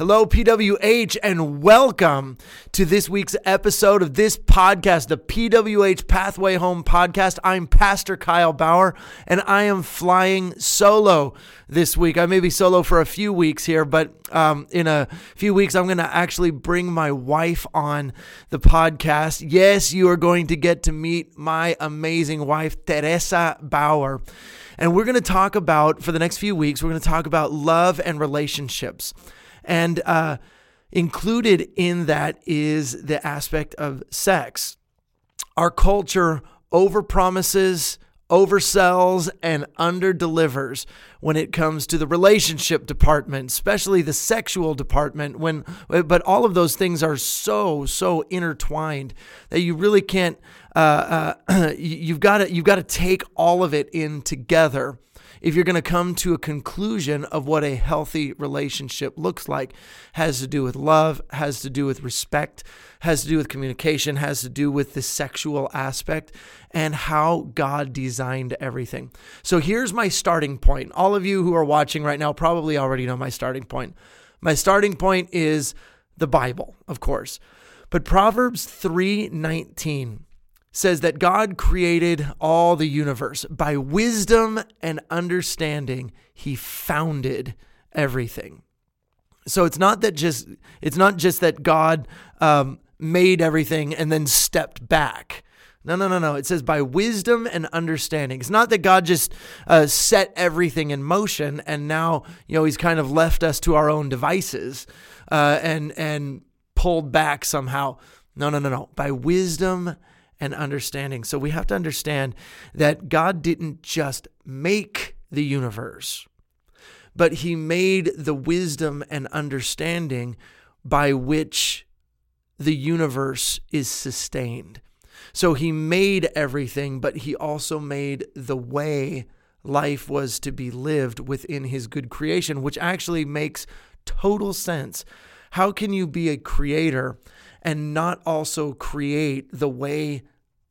Hello, PWH, and welcome to this week's episode of this podcast, the PWH Pathway Home podcast. I'm Pastor Kyle Bauer, and I am flying solo this week. I may be solo for a few weeks here, but um, in a few weeks, I'm going to actually bring my wife on the podcast. Yes, you are going to get to meet my amazing wife, Teresa Bauer. And we're going to talk about, for the next few weeks, we're going to talk about love and relationships. And uh, included in that is the aspect of sex. Our culture overpromises, oversells, and underdelivers when it comes to the relationship department, especially the sexual department. When, but all of those things are so so intertwined that you really can't. Uh, uh, you've got to you've got to take all of it in together if you're going to come to a conclusion of what a healthy relationship looks like has to do with love has to do with respect has to do with communication has to do with the sexual aspect and how god designed everything. So here's my starting point. All of you who are watching right now probably already know my starting point. My starting point is the bible of course. But proverbs 319 says that God created all the universe. By wisdom and understanding, he founded everything. So it's not that just it's not just that God um, made everything and then stepped back. No, no, no, no. It says by wisdom and understanding. It's not that God just uh, set everything in motion and now you know He's kind of left us to our own devices uh, and and pulled back somehow. No, no, no, no. By wisdom and understanding. So we have to understand that God didn't just make the universe, but He made the wisdom and understanding by which the universe is sustained. So He made everything, but He also made the way life was to be lived within His good creation, which actually makes total sense. How can you be a creator and not also create the way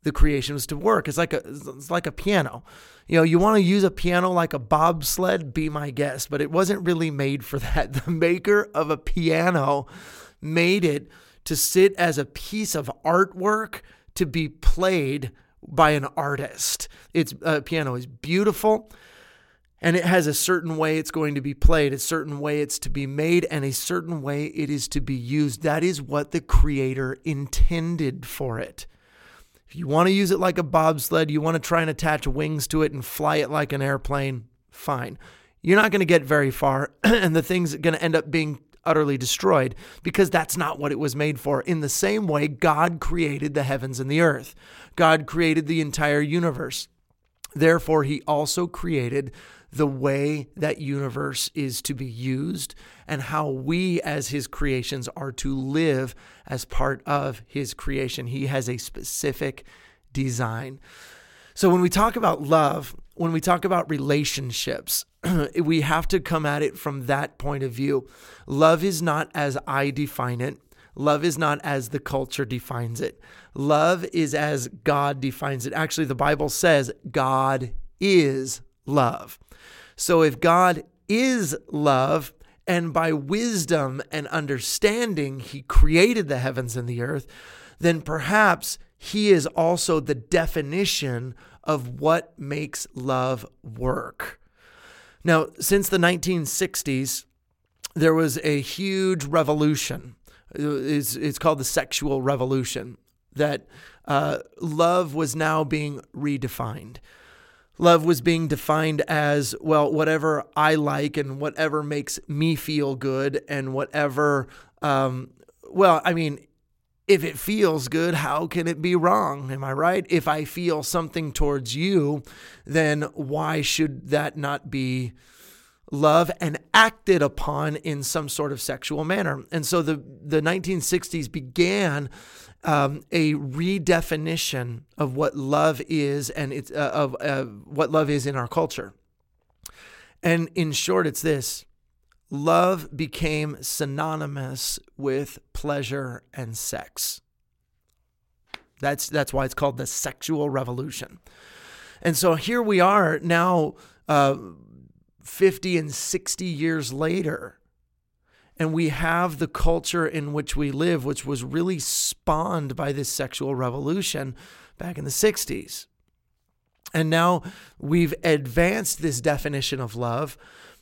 the creation was to work. It's like a it's like a piano. You know, you want to use a piano like a bobsled, be my guest, but it wasn't really made for that. The maker of a piano made it to sit as a piece of artwork to be played by an artist. Its uh, piano is beautiful and it has a certain way it's going to be played, a certain way it's to be made, and a certain way it is to be used. That is what the creator intended for it. If you want to use it like a bobsled, you want to try and attach wings to it and fly it like an airplane, fine. You're not going to get very far, and the thing's going to end up being utterly destroyed because that's not what it was made for. In the same way, God created the heavens and the earth, God created the entire universe. Therefore, He also created the way that universe is to be used and how we as his creations are to live as part of his creation. He has a specific design. So when we talk about love, when we talk about relationships, we have to come at it from that point of view. Love is not as I define it. Love is not as the culture defines it. Love is as God defines it. Actually, the Bible says God is love. So if God is love, and by wisdom and understanding, he created the heavens and the earth, then perhaps he is also the definition of what makes love work. Now, since the 1960s, there was a huge revolution. It's, it's called the sexual revolution, that uh, love was now being redefined. Love was being defined as, well, whatever I like and whatever makes me feel good and whatever, um, well, I mean, if it feels good, how can it be wrong? Am I right? If I feel something towards you, then why should that not be love and acted upon in some sort of sexual manner? And so the, the 1960s began um, a redefinition of what love is and it's uh, of uh, what love is in our culture. And in short, it's this love became synonymous with pleasure and sex. That's, that's why it's called the sexual revolution. And so here we are now, uh, 50 and 60 years later, And we have the culture in which we live, which was really spawned by this sexual revolution back in the 60s. And now we've advanced this definition of love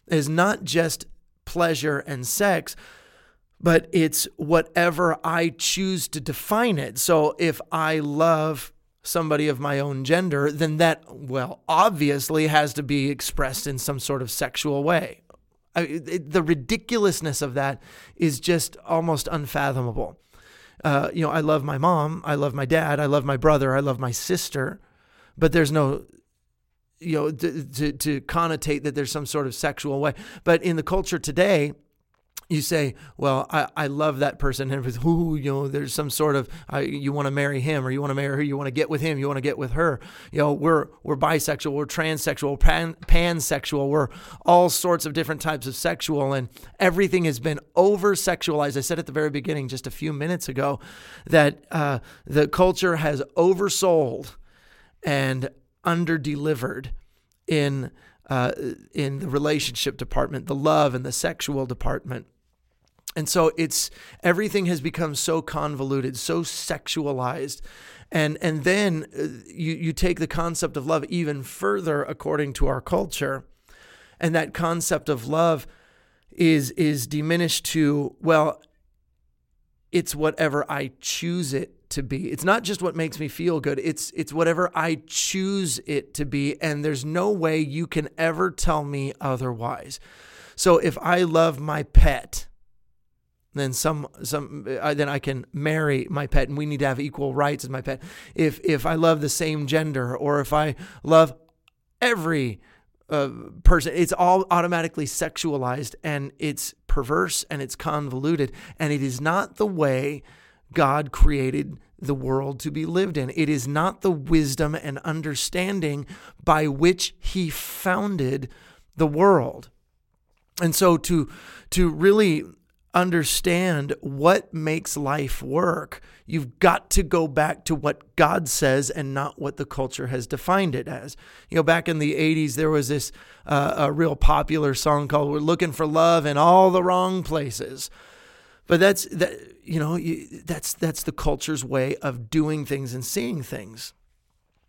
as not just pleasure and sex, but it's whatever I choose to define it. So if I love somebody of my own gender, then that, well, obviously has to be expressed in some sort of sexual way. I, it, the ridiculousness of that is just almost unfathomable. Uh, you know, I love my mom, I love my dad, I love my brother, I love my sister, but there's no you know to, to, to connotate that there's some sort of sexual way but in the culture today you say, well, I, I love that person, and you know, there's some sort of uh, you want to marry him, or you want to marry her, you want to get with him, you want to get with her. You know, we're we're bisexual, we're transsexual, pan, pansexual, we're all sorts of different types of sexual, and everything has been over sexualized. I said at the very beginning, just a few minutes ago, that uh, the culture has oversold and underdelivered in uh, in the relationship department, the love and the sexual department. And so it's everything has become so convoluted, so sexualized. And and then uh, you you take the concept of love even further according to our culture. And that concept of love is is diminished to well it's whatever I choose it to be. It's not just what makes me feel good. It's it's whatever I choose it to be and there's no way you can ever tell me otherwise. So if I love my pet, then some some uh, then I can marry my pet and we need to have equal rights as my pet. If if I love the same gender or if I love every uh, person, it's all automatically sexualized and it's perverse and it's convoluted and it is not the way God created the world to be lived in. It is not the wisdom and understanding by which he founded the world. And so to to really understand what makes life work, you've got to go back to what God says and not what the culture has defined it as. You know, back in the 80s, there was this uh, a real popular song called We're Looking for Love in All the Wrong Places. But that's that you know, you, that's that's the culture's way of doing things and seeing things.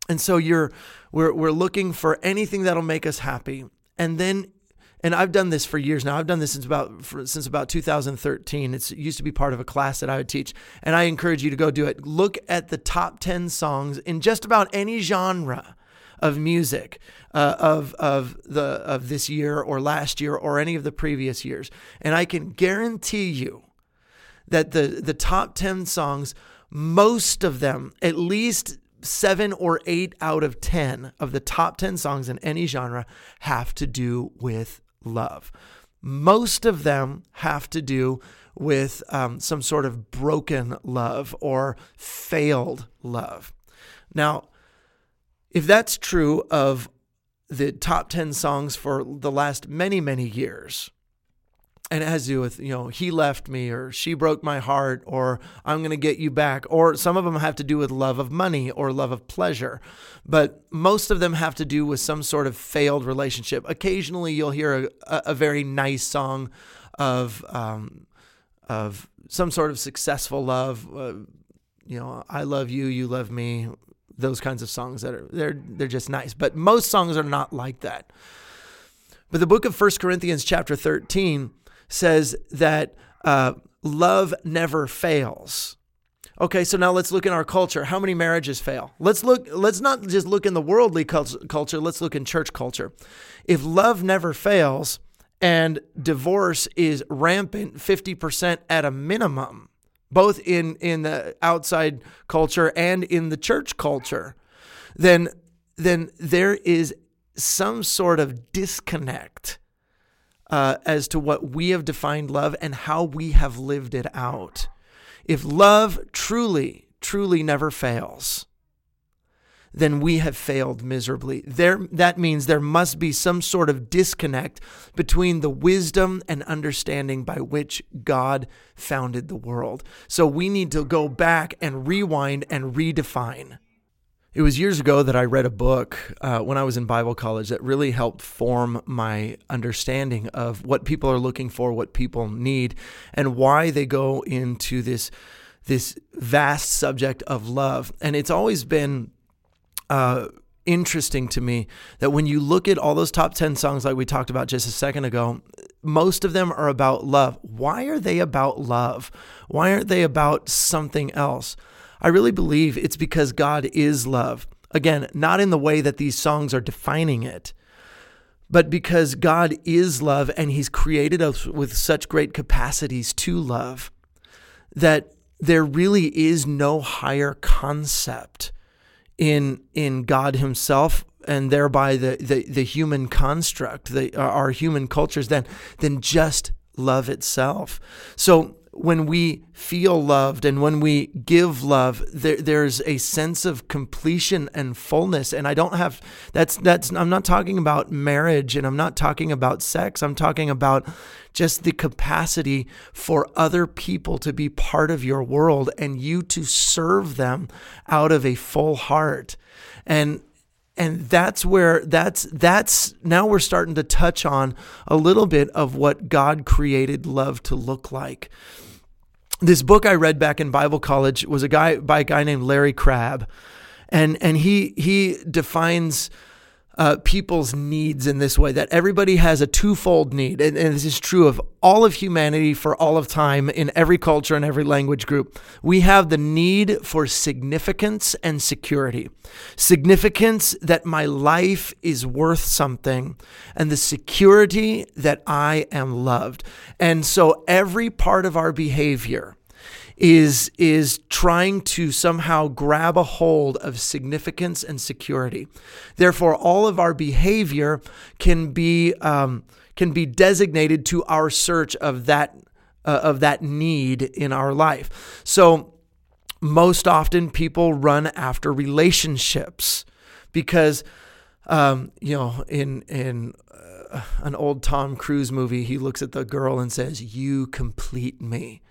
And so you're we're we're looking for anything that'll make us happy. And then and I've done this for years now. I've done this since about for, since about 2013. It's, it used to be part of a class that I would teach, and I encourage you to go do it. Look at the top 10 songs in just about any genre of music uh, of of the of this year or last year or any of the previous years, and I can guarantee you that the the top 10 songs, most of them, at least seven or eight out of 10 of the top 10 songs in any genre have to do with love. Most of them have to do with um, some sort of broken love or failed love. Now, if that's true of the top 10 songs for the last many, many years, and it has to do with you know he left me or she broke my heart or i'm going to get you back or some of them have to do with love of money or love of pleasure. But most of them have to do with some sort of failed relationship. Occasionally you'll hear a, a very nice song of um, of some sort of successful love uh, you know i love you you love me those kinds of songs that are they're they're just nice. But most songs are not like that. But the book of First Corinthians chapter 13 says that uh, love never fails. Okay, so now let's look in our culture. How many marriages fail? Let's look. Let's not just look in the worldly culture. Let's look in church culture. If love never fails and divorce is rampant, fifty percent at a minimum, both in in the outside culture and in the church culture, then then there is some sort of disconnect uh, as to what we have defined love and how we have lived it out. If love truly, truly never fails, then we have failed miserably. There, that means there must be some sort of disconnect between the wisdom and understanding by which God founded the world. So we need to go back and rewind and redefine. It was years ago that I read a book uh, when I was in Bible college that really helped form my understanding of what people are looking for, what people need, and why they go into this this vast subject of love. And it's always been uh, interesting to me that when you look at all those top 10 songs like we talked about just a second ago, most of them are about love. Why are they about love? Why aren't they about something else? I really believe it's because God is love. Again, not in the way that these songs are defining it, but because God is love and He's created us with such great capacities to love that there really is no higher concept in in God Himself and thereby the the, the human construct, the our human cultures, than than just love itself. So when we feel loved and when we give love, there, there's a sense of completion and fullness. And I don't have that's that's I'm not talking about marriage and I'm not talking about sex. I'm talking about just the capacity for other people to be part of your world and you to serve them out of a full heart. And and that's where that's that's now we're starting to touch on a little bit of what God created love to look like this book I read back in Bible college was a guy by a guy named Larry Crabb, and and he he defines uh, people's needs in this way that everybody has a twofold need. And, and, this is true of all of humanity for all of time in every culture and every language group. We have the need for significance and security. Significance that my life is worth something, and the security that I am loved. And so every part of our behavior, is is trying to somehow grab a hold of significance and security. Therefore, all of our behavior can be um, can be designated to our search of that uh, of that need in our life. So, most often people run after relationships because um, you know in in uh, an old Tom Cruise movie, he looks at the girl and says, "You complete me."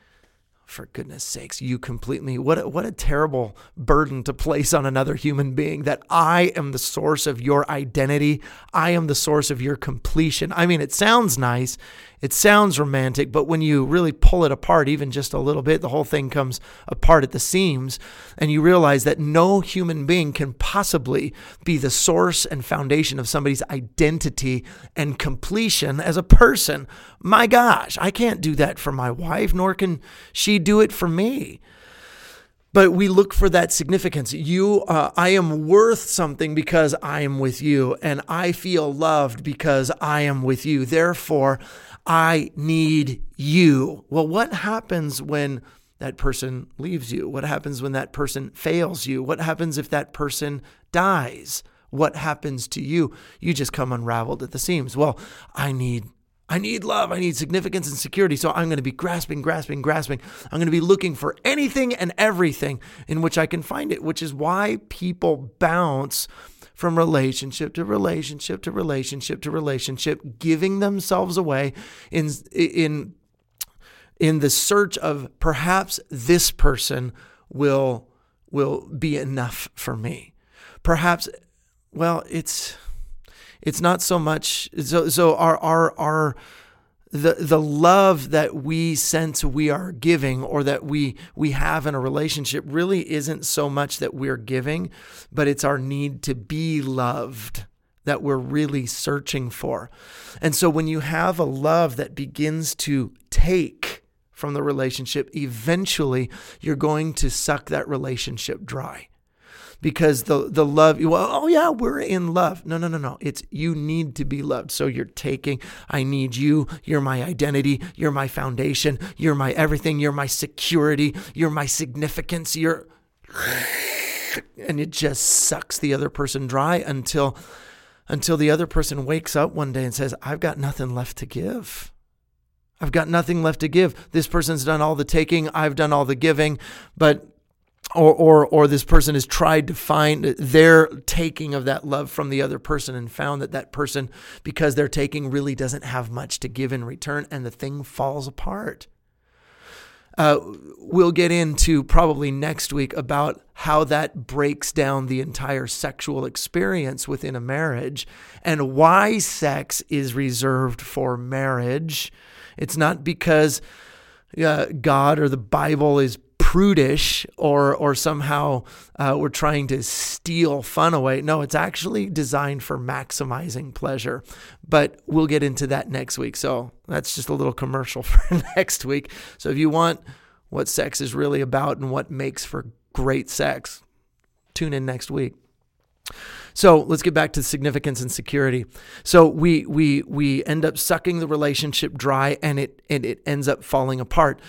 For goodness sakes, you completely what a, what a terrible burden to place on another human being that I am the source of your identity. I am the source of your completion. I mean, it sounds nice. It sounds romantic, but when you really pull it apart, even just a little bit, the whole thing comes apart at the seams. And you realize that no human being can possibly be the source and foundation of somebody's identity and completion as a person. My gosh, I can't do that for my wife, nor can she do it for me but we look for that significance you uh, i am worth something because i am with you and i feel loved because i am with you therefore I need you. Well, what happens when that person leaves you? What happens when that person fails you? What happens if that person dies? What happens to you? You just come unraveled at the seams. Well, I need I need love. I need significance and security. So I'm going to be grasping, grasping, grasping. I'm going to be looking for anything and everything in which I can find it, which is why people bounce from relationship to relationship to relationship to relationship, giving themselves away in in in the search of perhaps this person will will be enough for me. Perhaps well, it's it's not so much so so our our our the the love that we sense we are giving or that we we have in a relationship really isn't so much that we're giving but it's our need to be loved that we're really searching for. And so when you have a love that begins to take from the relationship eventually you're going to suck that relationship dry because the the love well oh yeah we're in love. No no no no. It's you need to be loved. So you're taking i need you. You're my identity. You're my foundation. You're my everything. You're my security. You're my significance. You're and it just sucks the other person dry until until the other person wakes up one day and says i've got nothing left to give. I've got nothing left to give. This person's done all the taking, I've done all the giving, but or, or, or this person has tried to find their taking of that love from the other person and found that that person, because they're taking, really doesn't have much to give in return, and the thing falls apart. Uh, we'll get into probably next week about how that breaks down the entire sexual experience within a marriage and why sex is reserved for marriage. It's not because uh, God or the Bible is prudish or or somehow uh, we're trying to steal fun away. No, it's actually designed for maximizing pleasure. But we'll get into that next week. So that's just a little commercial for next week. So if you want what sex is really about and what makes for great sex, tune in next week. So let's get back to significance and security. So we we we end up sucking the relationship dry and it and it ends up falling apart.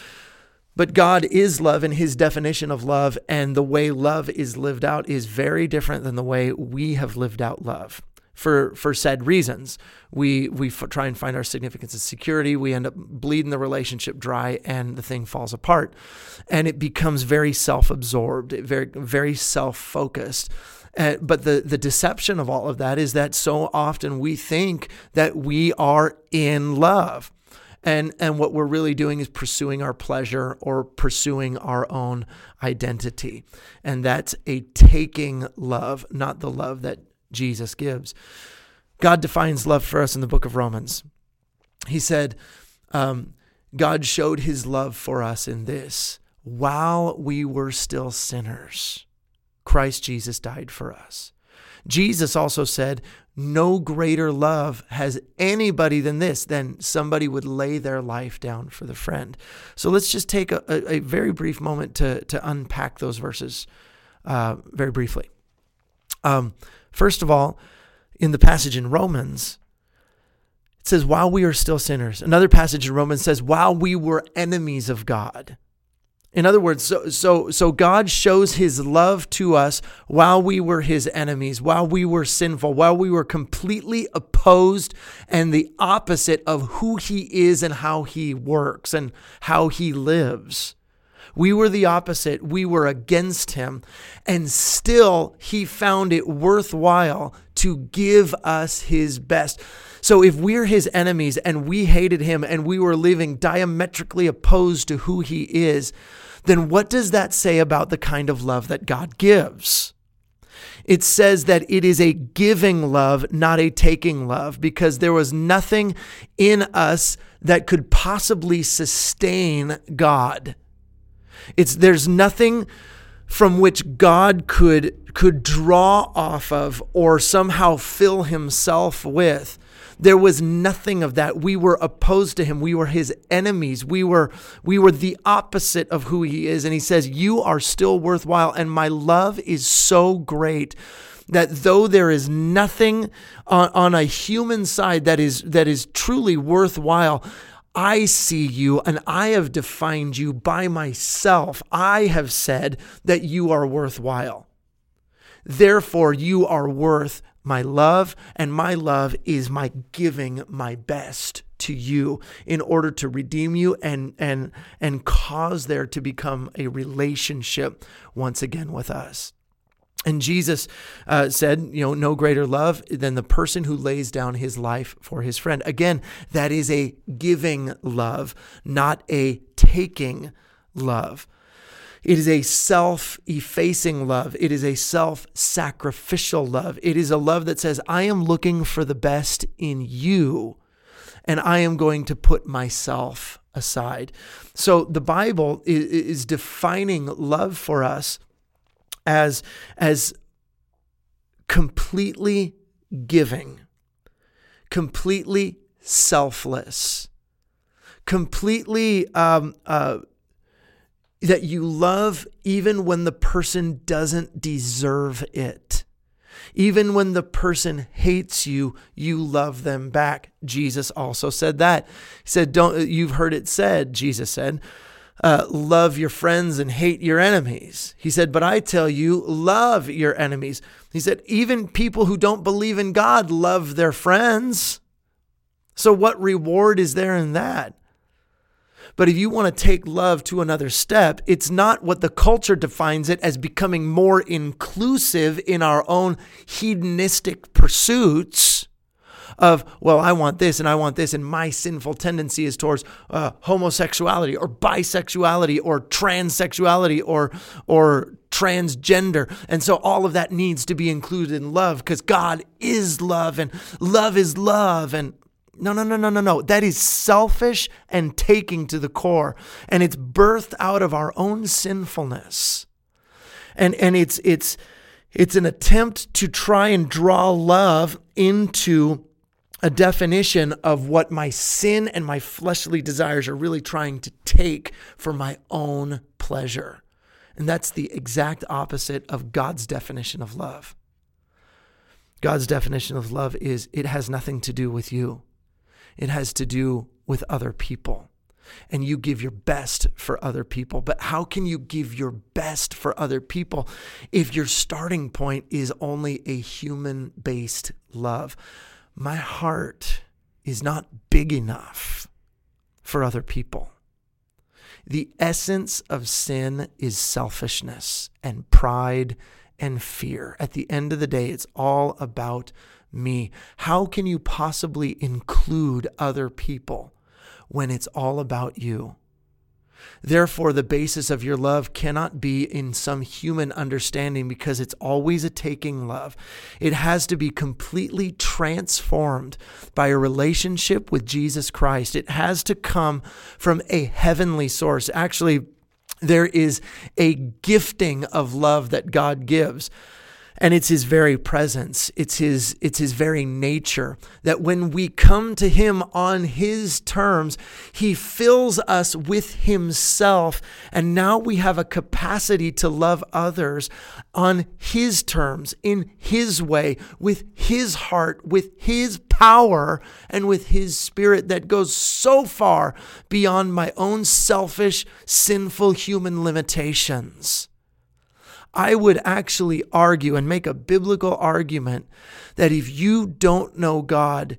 But God is love, and his definition of love and the way love is lived out is very different than the way we have lived out love. For, for said reasons, we we f- try and find our significance and security. We end up bleeding the relationship dry, and the thing falls apart, and it becomes very self-absorbed, very very self-focused. Uh, but the the deception of all of that is that so often we think that we are in love and and what we're really doing is pursuing our pleasure or pursuing our own identity. And that's a taking love not the love that Jesus gives. God defines love for us in the book of Romans. He said um, God showed his love for us in this while we were still sinners Christ Jesus died for us Jesus also said, No greater love has anybody than this, than somebody would lay their life down for the friend. So let's just take a, a, very brief moment to, to unpack those verses uh, very briefly. Um, first of all, in the passage in Romans, it says, While we are still sinners. Another passage in Romans says, While we were enemies of God. In other words, so, so, so God shows his love to us while we were his enemies, while we were sinful, while we were completely opposed and the opposite of who he is and how he works and how he lives. We were the opposite. We were against him. And still, he found it worthwhile to give us his best. So if we're his enemies and we hated him and we were living diametrically opposed to who he is, then what does that say about the kind of love that God gives? It says that it is a giving love, not a taking love, because there was nothing in us that could possibly sustain God. It's there's nothing from which God could could draw off of or somehow fill himself with there was nothing of that. We were opposed to him. We were his enemies. We were we were the opposite of who he is. And he says, "You are still worthwhile and my love is so great that though there is nothing on, on a human side that is that is truly worthwhile, I see you and I have defined you by myself. I have said that you are worthwhile. Therefore, you are worth my love, and my love is my giving my best to you in order to redeem you and and and cause there to become a relationship once again with us. And Jesus uh, said, you know, no greater love than the person who lays down his life for his friend. Again, that is a giving love, not a taking love. It is a self effacing love. It is a self sacrificial love. It is a love that says, I am looking for the best in you, and I am going to put myself aside. So the Bible is, defining love for us as, as completely giving, completely selfless, completely um, uh, that you love even when the person doesn't deserve it. Even when the person hates you, you love them back. Jesus also said that. He said, Don't you've heard it said, Jesus said, uh, love your friends and hate your enemies. He said, But I tell you, love your enemies. He said, Even people who don't believe in God love their friends. So, what reward is there in that? But if you want to take love to another step, it's not what the culture defines it as becoming more inclusive in our own hedonistic pursuits of, well, I want this and I want this, and my sinful tendency is towards uh, homosexuality or bisexuality or transsexuality or or transgender. And so all of that needs to be included in love because God is love and love is love. And no, no, no, no, no, no. That is selfish and taking to the core. And it's birthed out of our own sinfulness. And and it's it's it's an attempt to try and draw love into a definition of what my sin and my fleshly desires are really trying to take for my own pleasure. And that's the exact opposite of God's definition of love. God's definition of love is it has nothing to do with you it has to do with other people. And you give your best for other people. But how can you give your best for other people if your starting point is only a human based love? My heart is not big enough for other people. The essence of sin is selfishness and pride and fear. At the end of the day, it's all about me. How can you possibly include other people when it's all about you? Therefore, the basis of your love cannot be in some human understanding because it's always a taking love. It has to be completely transformed by a relationship with Jesus Christ. It has to come from a heavenly source. Actually, there is a gifting of love that God gives and it's his very presence. It's his it's his very nature that when we come to him on his terms he fills us with himself. And now we have a capacity to love others on his terms in his way with his heart with his power and with his spirit that goes so far beyond my own selfish sinful human limitations I would actually argue and make a biblical argument that if you don't know God,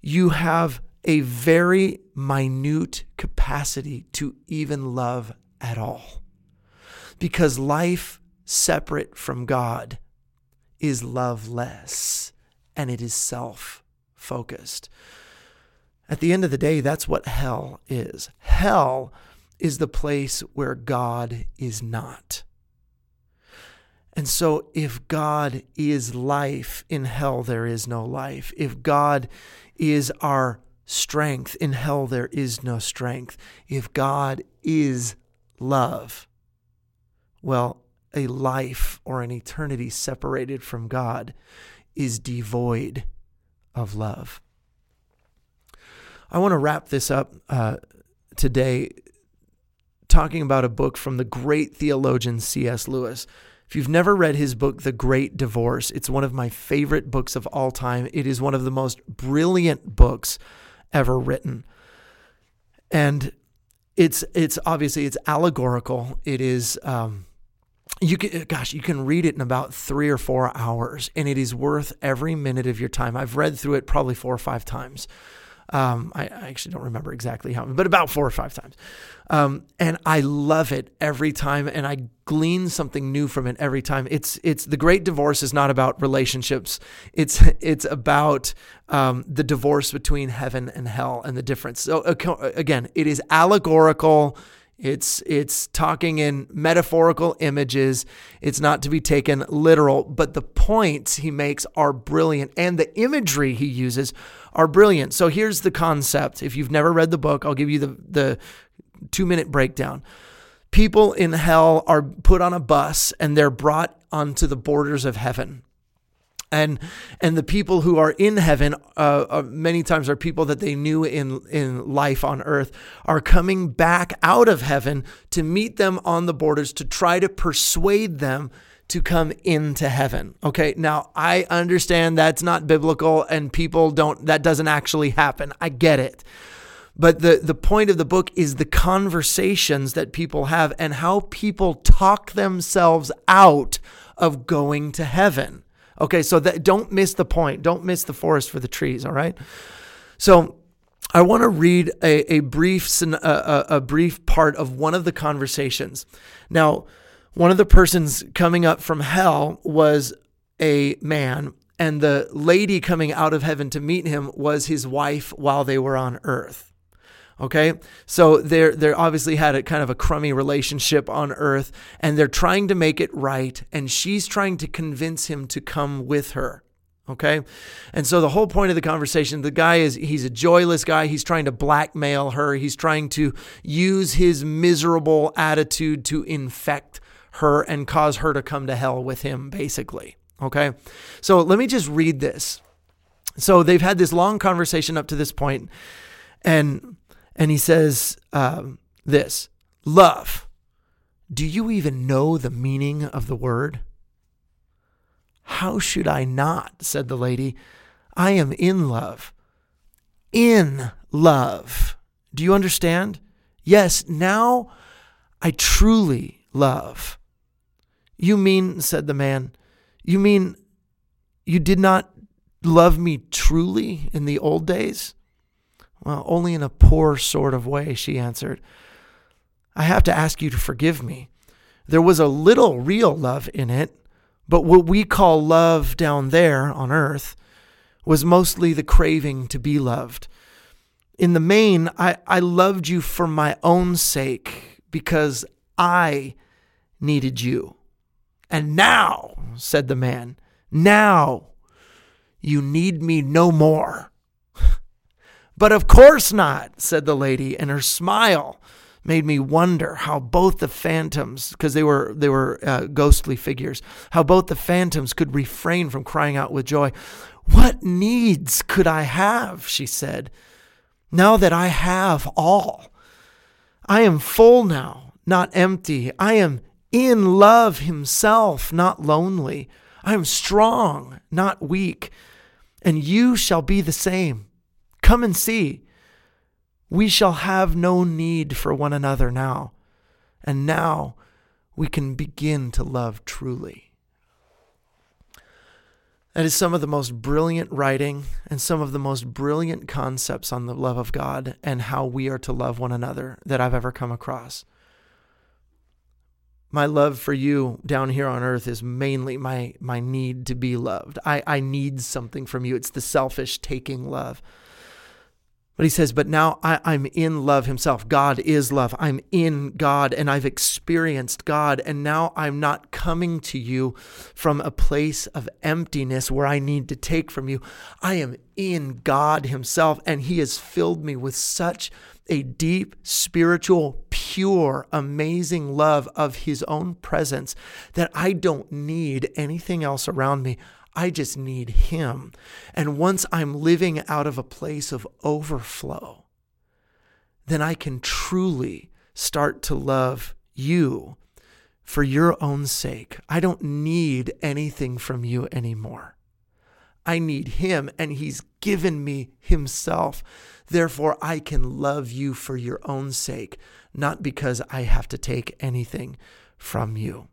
you have a very minute capacity to even love at all. Because life separate from God is loveless and it is self focused. At the end of the day, that's what hell is. Hell is the place where God is not. And so, if God is life, in hell there is no life. If God is our strength, in hell there is no strength. If God is love, well, a life or an eternity separated from God is devoid of love. I want to wrap this up uh, today talking about a book from the great theologian C.S. Lewis. If you've never read his book, The Great Divorce, it's one of my favorite books of all time. It is one of the most brilliant books ever written. And it's it's obviously it's allegorical. It is um, you can gosh you can read it in about three or four hours and it is worth every minute of your time i've read through it probably four or five times um, I, I, actually don't remember exactly how, but about four or five times. Um, and I love it every time, and I glean something new from it every time. It's it's the great divorce is not about relationships. It's it's about um, the divorce between heaven and hell and the difference. So again, it is allegorical. It's it's talking in metaphorical images. It's not to be taken literal, but the points he makes are brilliant and the imagery he uses are brilliant. So here's the concept. If you've never read the book, I'll give you the, the two minute breakdown. People in hell are put on a bus and they're brought onto the borders of heaven. And, and the people who are in heaven, uh, uh, many times are people that they knew in, in life on earth, are coming back out of heaven to meet them on the borders to try to persuade them to come into heaven. Okay, now I understand that's not biblical and people don't, that doesn't actually happen. I get it. But the, the point of the book is the conversations that people have and how people talk themselves out of going to heaven. Okay, so that, don't miss the point. Don't miss the forest for the trees, all right? So I want to read a, a brief a, a brief part of one of the conversations. Now, one of the persons coming up from hell was a man and the lady coming out of heaven to meet him was his wife while they were on earth. Okay, so they're they're obviously had a kind of a crummy relationship on earth, and they're trying to make it right, and she's trying to convince him to come with her. Okay. And so the whole point of the conversation, the guy is, he's a joyless guy. He's trying to blackmail her. He's trying to use his miserable attitude to infect her and cause her to come to hell with him, basically. Okay. So let me just read this. So they've had this long conversation up to this point, and and he says um, this love. Do you even know the meaning of the word? How should I not? said the lady. I am in love. In love. Do you understand? Yes, now I truly love. You mean, said the man, you mean you did not love me truly in the old days? Well, only in a poor sort of way, she answered. I have to ask you to forgive me. There was a little real love in it, but what we call love down there on earth was mostly the craving to be loved. In the main, I, I loved you for my own sake because I needed you. And now, said the man, now you need me no more. but of course not, said the lady, and her smile made me wonder how both the phantoms, because they were they were uh, ghostly figures, how both the phantoms could refrain from crying out with joy. What needs could I have? She said. Now that I have all, I am full now, not empty. I am in love himself, not lonely. I am strong, not weak. And you shall be the same. Come and see. We shall have no need for one another now. And now we can begin to love truly. That is some of the most brilliant writing and some of the most brilliant concepts on the love of God and how we are to love one another that I've ever come across. My love for you down here on earth is mainly my, my need to be loved. I, I need something from you. It's the selfish taking love. But he says, but now I, am in love himself. God is love. I'm in God and I've experienced God. And now I'm not coming to you from a place of emptiness where I need to take from you. I am in God himself and he has filled me with such a deep, spiritual, pure, amazing love of his own presence that I don't need anything else around me. I just need Him. And once I'm living out of a place of overflow, then I can truly start to love you for your own sake. I don't need anything from you anymore. I need Him, and He's given me Himself. Therefore, I can love you for your own sake, not because I have to take anything from you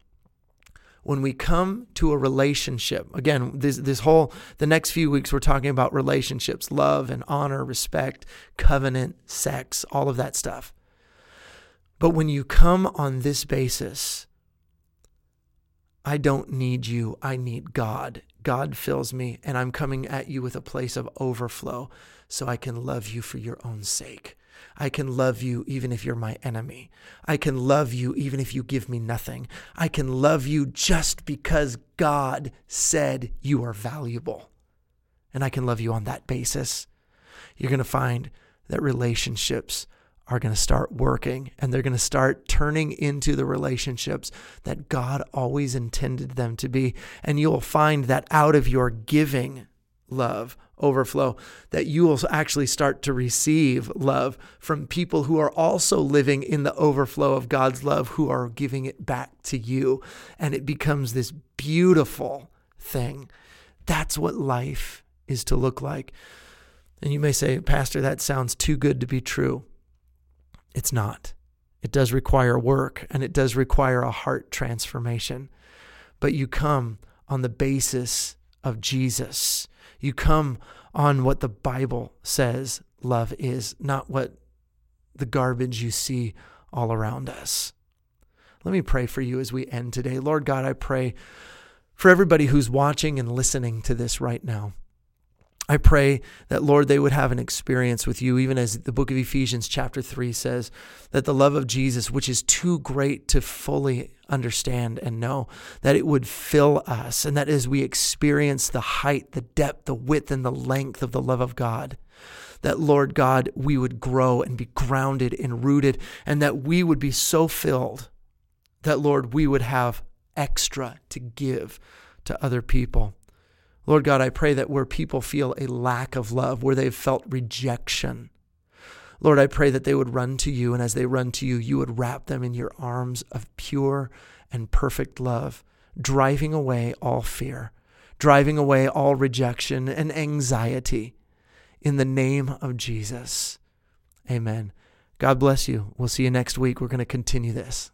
when we come to a relationship. Again this this whole the next few weeks we're talking about relationships love and honor respect covenant sex all of that stuff. But when you come on this basis I don't need you. I need God. God fills me and I'm coming at you with a place of overflow so I can love you for your own sake I can love you even if you're my enemy. I can love you even if you give me nothing. I can love you just because God said you are valuable. And I can love you on that basis. You're going to find that relationships are going to start working and they're going to start turning into the relationships that God always intended them to be. And you'll find that out of your giving love overflow, that you will actually start to receive love from people who are also living in the overflow of God's love, who are giving it back to you. And it becomes this beautiful thing. That's what life is to look like. And you may say, Pastor, that sounds too good to be true. It's not. It does require work and it does require a heart transformation. But you come on the basis of Jesus you come on what the Bible says love is, not what the garbage you see all around us. Let me pray for you as we end today. Lord God, I pray For everybody who's watching and listening to this right now, I pray that, Lord, they would have an experience with you, even as the book of Ephesians, chapter 3 says, that the love of Jesus, which is too great to fully understand and know, that it would fill us, and that as we experience the height, the depth, the width, and the length of the love of God, that, Lord God, we would grow and be grounded and rooted, and that we would be so filled that, Lord, we would have extra to give to other people. Lord God, I pray that where people feel a lack of love, where they've felt rejection, Lord, I pray that they would run to you, and as they run to you, you would wrap them in your arms of pure and perfect love, driving away all fear, driving away all rejection and anxiety. In the name of Jesus. Amen. God bless you. We'll see you next week. We're going to continue this.